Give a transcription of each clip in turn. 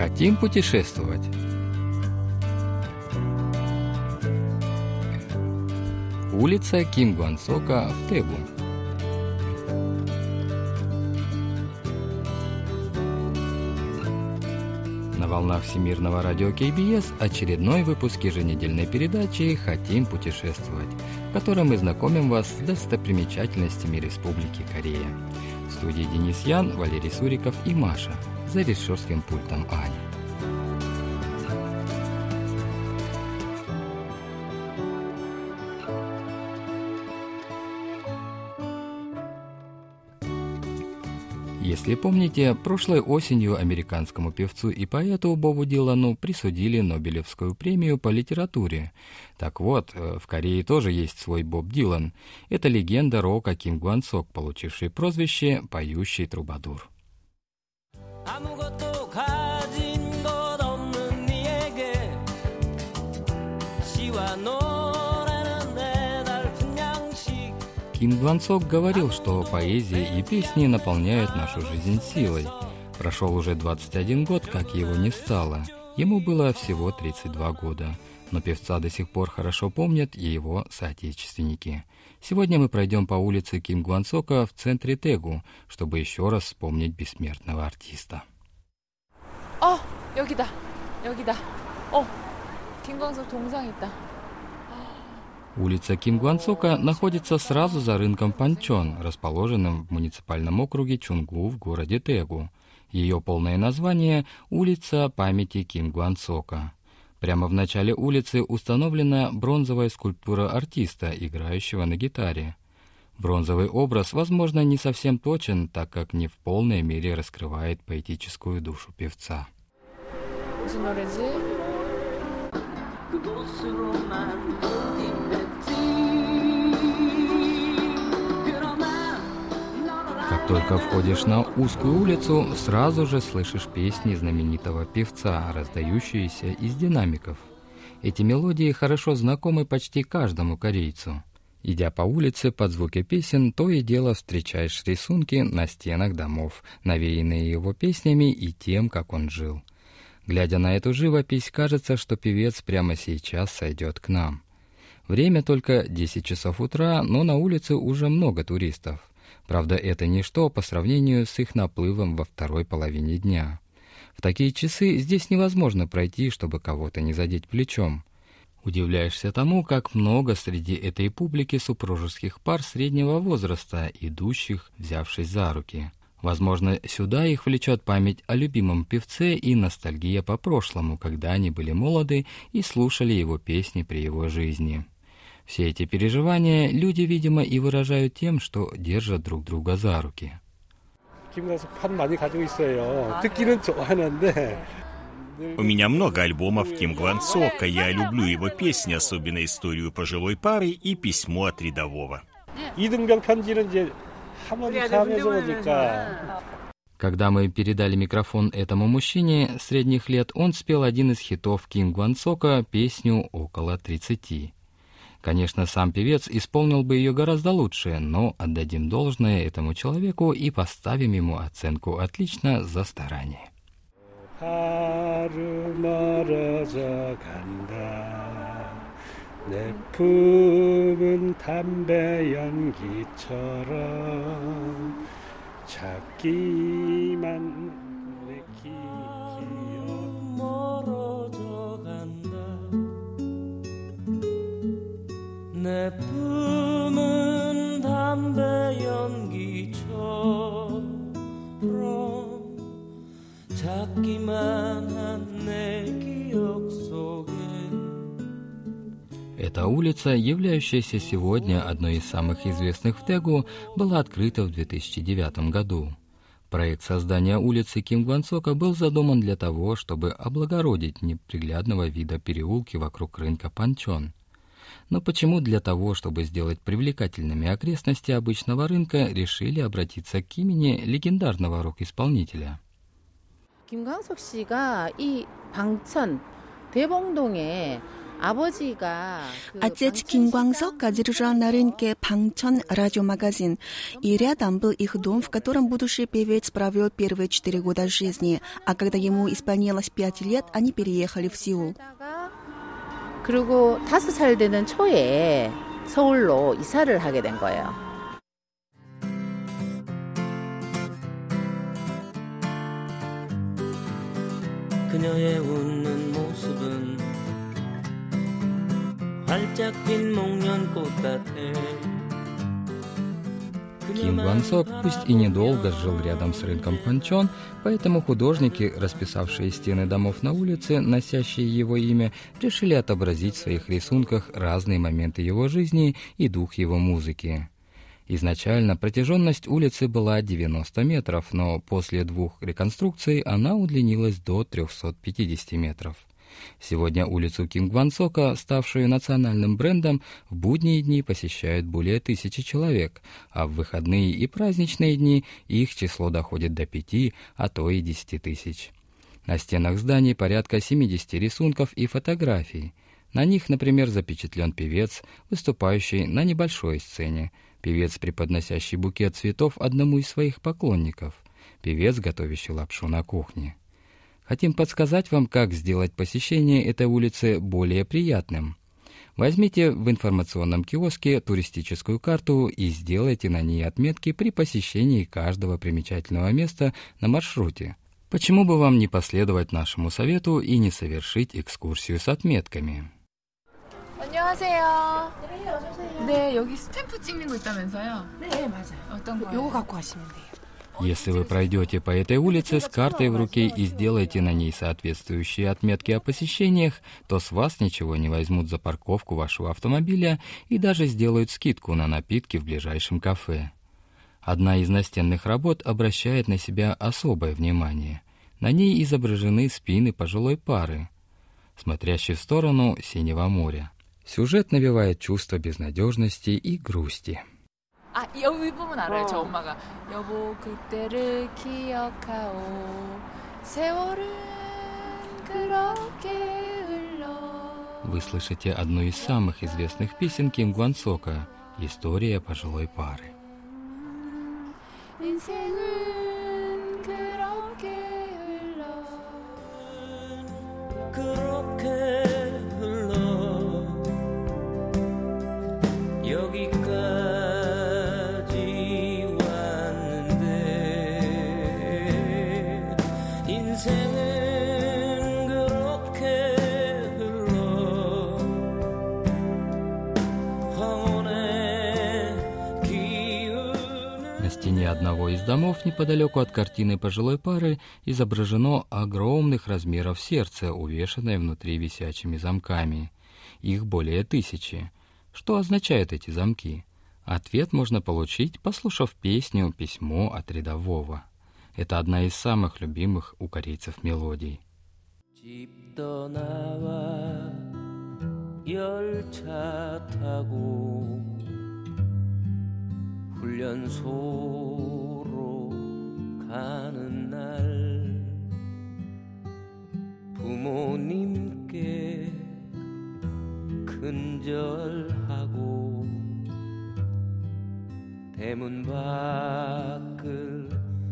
Хотим путешествовать? Улица Ким Гуансока в Тэгу. На волнах Всемирного радио КБС очередной выпуск еженедельной передачи «Хотим путешествовать», в котором мы знакомим вас с достопримечательностями Республики Корея. В студии Денис Ян, Валерий Суриков и Маша. За режиссерским пультом Аня. Если помните, прошлой осенью американскому певцу и поэту Бобу Дилану присудили Нобелевскую премию по литературе. Так вот, э, в Корее тоже есть свой Боб Дилан. Это легенда рока Ким Гуансок, получивший прозвище «Поющий трубадур». Ким Гвансок говорил, что поэзия и песни наполняют нашу жизнь силой. Прошел уже 21 год, как его не стало. Ему было всего 32 года. Но певца до сих пор хорошо помнят и его соотечественники. Сегодня мы пройдем по улице Ким Гвансока в центре Тегу, чтобы еще раз вспомнить бессмертного артиста. О, 여기다. 여기다. 어, 김광석 동상 있다. Улица Кимгуансока находится сразу за рынком Панчон, расположенным в муниципальном округе Чунгу в городе Тегу. Ее полное название – улица памяти Кимгуансока. Прямо в начале улицы установлена бронзовая скульптура артиста, играющего на гитаре. Бронзовый образ, возможно, не совсем точен, так как не в полной мере раскрывает поэтическую душу певца. Как только входишь на узкую улицу, сразу же слышишь песни знаменитого певца, раздающиеся из динамиков. Эти мелодии хорошо знакомы почти каждому корейцу. Идя по улице под звуки песен, то и дело встречаешь рисунки на стенах домов, навеянные его песнями и тем, как он жил. Глядя на эту живопись, кажется, что певец прямо сейчас сойдет к нам. Время только 10 часов утра, но на улице уже много туристов. Правда, это ничто по сравнению с их наплывом во второй половине дня. В такие часы здесь невозможно пройти, чтобы кого-то не задеть плечом. Удивляешься тому, как много среди этой публики супружеских пар среднего возраста, идущих, взявшись за руки. Возможно, сюда их влечет память о любимом певце и ностальгия по прошлому, когда они были молоды и слушали его песни при его жизни. Все эти переживания люди, видимо, и выражают тем, что держат друг друга за руки. У меня много альбомов Ким Гван Сока. Я люблю его песни, особенно историю пожилой пары и письмо от рядового. Когда мы передали микрофон этому мужчине средних лет, он спел один из хитов Ким Гван Сока, песню «Около 30». Конечно, сам певец исполнил бы ее гораздо лучше, но отдадим должное этому человеку и поставим ему оценку «отлично» за старание. 내 품은 담배 연기처럼 찾기만 내기 내 품은 담배 연기처럼 작기만 한 내 기억 속에 Эта улица, являющаяся сегодня одной из самых известных в Тегу, была открыта в 2009 году. Проект создания улицы Ким Гвансока был задуман для того, чтобы облагородить неприглядного вида переулки вокруг рынка Панчон – но почему для того, чтобы сделать привлекательными окрестности обычного рынка, решили обратиться к имени легендарного рок-исполнителя? 김광석 씨가 이 방천 대봉동에 아버지가 Отец Ким Гвангсока держал на рынке Пангчон радиомагазин, и рядом был их дом, в котором будущий певец провел первые четыре года жизни, а когда ему исполнилось пять лет, они переехали в Сеул. 그리고 다섯 살 되는 초에 서울로 이사를 하게 된 거예요. 그녀의 웃는 모습은 활짝 핀 목련꽃 같아 Ким Ван Сок пусть и недолго жил рядом с рынком Панчон, поэтому художники, расписавшие стены домов на улице, носящие его имя, решили отобразить в своих рисунках разные моменты его жизни и дух его музыки. Изначально протяженность улицы была 90 метров, но после двух реконструкций она удлинилась до 350 метров. Сегодня улицу Кингвансока, ставшую национальным брендом, в будние дни посещают более тысячи человек, а в выходные и праздничные дни их число доходит до пяти, а то и десяти тысяч. На стенах зданий порядка 70 рисунков и фотографий. На них, например, запечатлен певец, выступающий на небольшой сцене, певец, преподносящий букет цветов одному из своих поклонников, певец, готовящий лапшу на кухне. Хотим подсказать вам, как сделать посещение этой улицы более приятным. Возьмите в информационном киоске туристическую карту и сделайте на ней отметки при посещении каждого примечательного места на маршруте. Почему бы вам не последовать нашему совету и не совершить экскурсию с отметками? 안녕하세요. 네, 여기 스탬프 찍는 거 있다면서요? 네, 맞아요. 어떤 거요? 요거 갖고 가시면 돼요. Если вы пройдете по этой улице с картой в руке и сделаете на ней соответствующие отметки о посещениях, то с вас ничего не возьмут за парковку вашего автомобиля и даже сделают скидку на напитки в ближайшем кафе. Одна из настенных работ обращает на себя особое внимание. На ней изображены спины пожилой пары, смотрящей в сторону синего моря. Сюжет навевает чувство безнадежности и грусти. 아, 여기 부분 알아요, 저 엄마가. 여보, 그때를 기억하오. 세월은 그렇게 흘러. Вы слышите одну из самых известных песен Ким Гвансока «История пожилой пары». 인생은 домов неподалеку от картины пожилой пары изображено огромных размеров сердце, увешанное внутри висячими замками. Их более тысячи. Что означают эти замки? Ответ можно получить, послушав песню «Письмо от рядового». Это одна из самых любимых у корейцев мелодий. 집 떠나와 열차 타고 훈련소로 가는 날 부모님께 근절하고 대문 밖을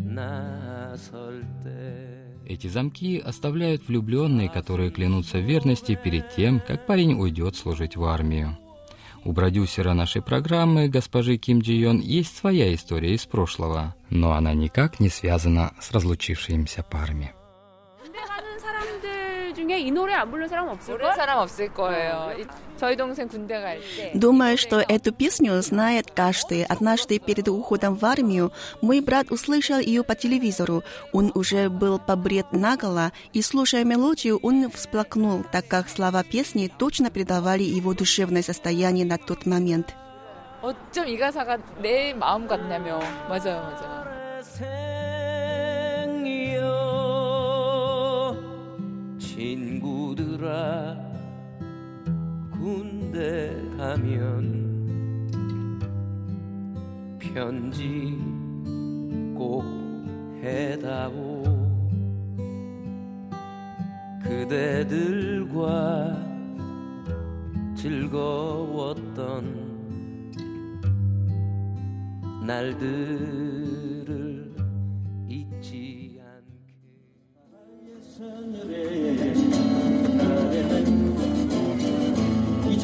나설 때 Эти замки оставляют влюбленные, которые клянутся в верности перед тем, как парень уйдет служить в армию. У продюсера нашей программы, госпожи Ким Джи Йон, есть своя история из прошлого, но она никак не связана с разлучившимися парами. 군대 가는 사람들 중에 이 노래 안 부르는 사람 없을걸? 모르는 사람 없을 거예요. 이- 저희 동생 군대 갈 때. Думаю, что эту песню знает каждый. Однажды перед уходом в армию мой брат услышал ее по телевизору. Он уже был побрит наголо, и, слушая мелодию, он всплакнул, так как слова песни точно передавали его душевное состояние на тот момент. 어쩜 이 가사가 내 마음 같냐며. 맞아요, 맞아요. 친구들아 군대 가면 편지 꼭 해다오. 그대들과 즐거웠던 날들을 잊지 잊었 В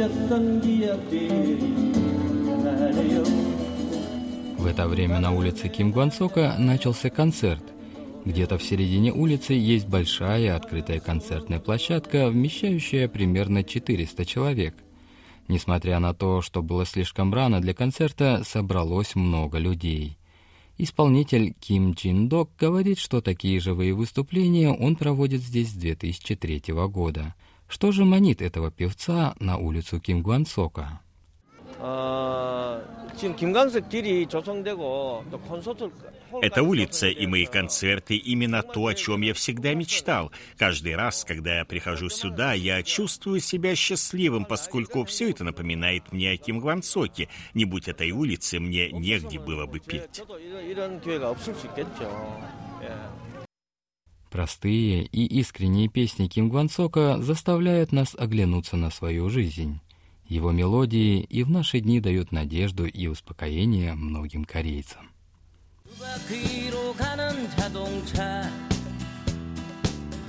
это время на улице Ким Гвансока начался концерт. Где-то в середине улицы есть большая открытая концертная площадка, вмещающая примерно 400 человек. Несмотря на то, что было слишком рано для концерта, собралось много людей. Исполнитель Ким Джин Док говорит, что такие живые выступления он проводит здесь с 2003 года – что же манит этого певца на улицу Ким Гвансока? Это улица и мои концерты именно то, о чем я всегда мечтал. Каждый раз, когда я прихожу сюда, я чувствую себя счастливым, поскольку все это напоминает мне о Ким Гвансоке. Не будь этой улицы, мне негде было бы петь. Простые и искренние песни Ким Гвансока заставляют нас оглянуться на свою жизнь. Его мелодии и в наши дни дают надежду и успокоение многим корейцам. 두 바퀴로 가는 자동차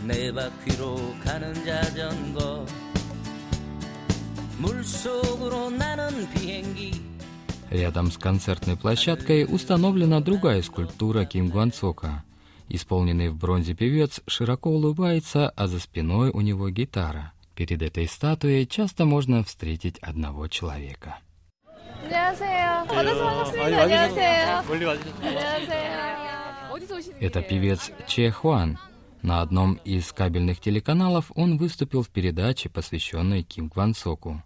네 바퀴로 가는 자전거 물속으로 나는 비행기 Рядом с концертной площадкой установлена другая скульптура Ким Гвансока. – Исполненный в бронзе певец широко улыбается, а за спиной у него гитара. Перед этой статуей часто можно встретить одного человека. Это певец Че Хуан. На одном из кабельных телеканалов он выступил в передаче, посвященной Ким Кван Соку.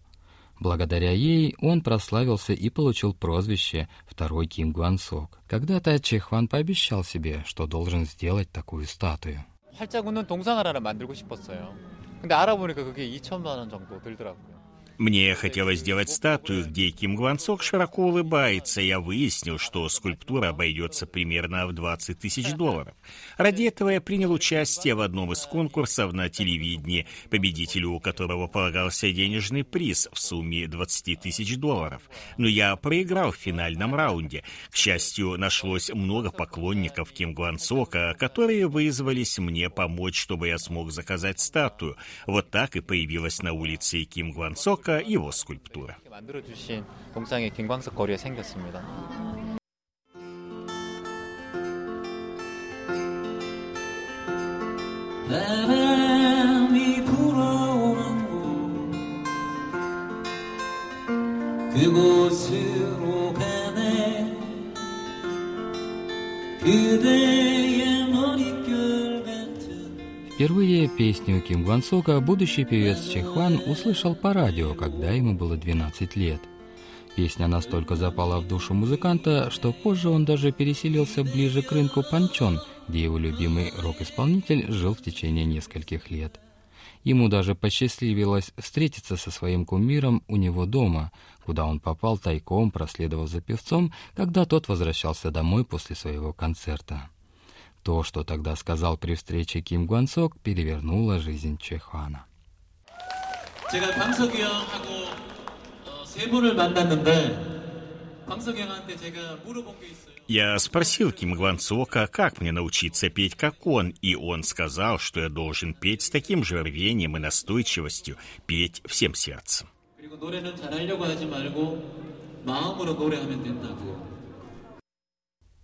Благодаря ей он прославился и получил прозвище «Второй Ким Гвансок». Когда-то Че Хуан пообещал себе, что должен сделать такую статую. 활짝 웃는 동상 하나를 만들고 싶었어요. 근데 알아보니까 그게 2천만 원 정도 들더라고요. Мне хотелось сделать статую, где Ким Гвансок широко улыбается. Я выяснил, что скульптура обойдется примерно в 20 тысяч долларов. Ради этого я принял участие в одном из конкурсов на телевидении, победителю которого полагался денежный приз в сумме 20 тысяч долларов. Но я проиграл в финальном раунде. К счастью, нашлось много поклонников Ким Гвансока, которые вызвались мне помочь, чтобы я смог заказать статую. Вот так и появилась на улице Ким Гвансока его скульптура. 이렇게 만들어주신 동상이 김광석 거리에 생겼습니다. 바람이 불어오는 곳 그곳으 Впервые песню Ким Гвансока будущий певец Че Хуан услышал по радио, когда ему было 12 лет. Песня настолько запала в душу музыканта, что позже он даже переселился ближе к рынку Панчон, где его любимый рок-исполнитель жил в течение нескольких лет. Ему даже посчастливилось встретиться со своим кумиром у него дома, куда он попал тайком, проследовав за певцом, когда тот возвращался домой после своего концерта. То, что тогда сказал при встрече Ким Гвансок, перевернуло жизнь Чехана. 제가 광석이 형하고 어, 세 번을 만났는데 광석이 형한테 제가 물어본 게 있어요 Я спросил Ким Гвансока, как мне научиться петь как он, и он сказал, что я должен петь с таким же рвением и настойчивостью, петь всем сердцем. 그리고 노래는 잘하려고 하지 말고 마음으로 노래하면 된다고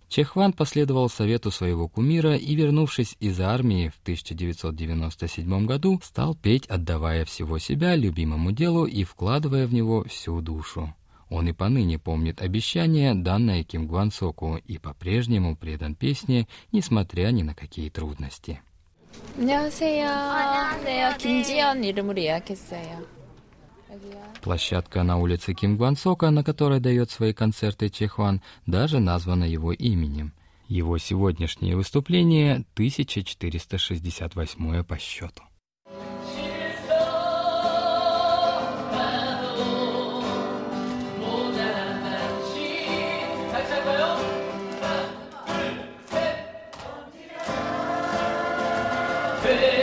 Чехван последовал совету своего кумира и, вернувшись из армии в 1997 году, стал петь, отдавая всего себя любимому делу и вкладывая в него всю душу. Он и поныне помнит обещание, данное Ким Гвансоку, и по-прежнему предан песне, несмотря ни на какие трудности. 안녕하세요. 안녕하세요. 김지연 이름으로 예약했어요. Площадка на улице Ким Гвансока, на которой дает свои концерты Чехуан, даже названа его именем. Его сегодняшнее выступление 1468 по счету. Hey!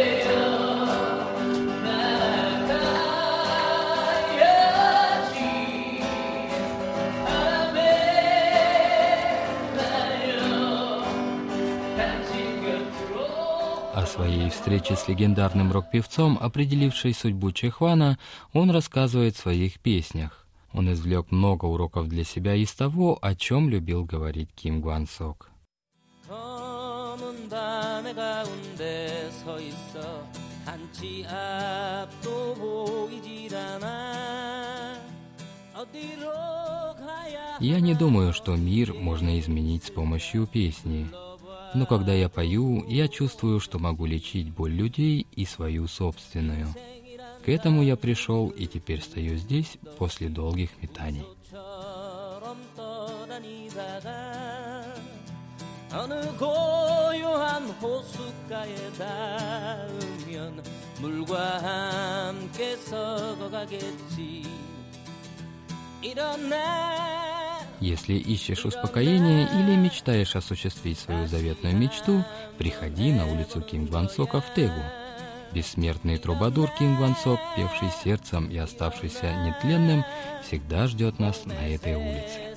Своей встрече с легендарным рок-певцом, определившей судьбу Чехвана, он рассказывает в своих песнях. Он извлек много уроков для себя из того, о чем любил говорить Ким Гван Сок. Я не думаю, что мир можно изменить с помощью песни Но когда я пою, я чувствую, что могу лечить боль людей и свою собственную. К этому я пришел и теперь стою здесь после долгих метаний. 어느 고요한 호숫가에 닿으면 물과 함께 썩어가겠지 이런 날 если ищешь успокоения или мечтаешь осуществить свою заветную мечту, приходи на улицу Ким Гвансока в Тегу. Бессмертный трубадур Ким Гвансок, певший сердцем и оставшийся нетленным, всегда ждет нас на этой улице.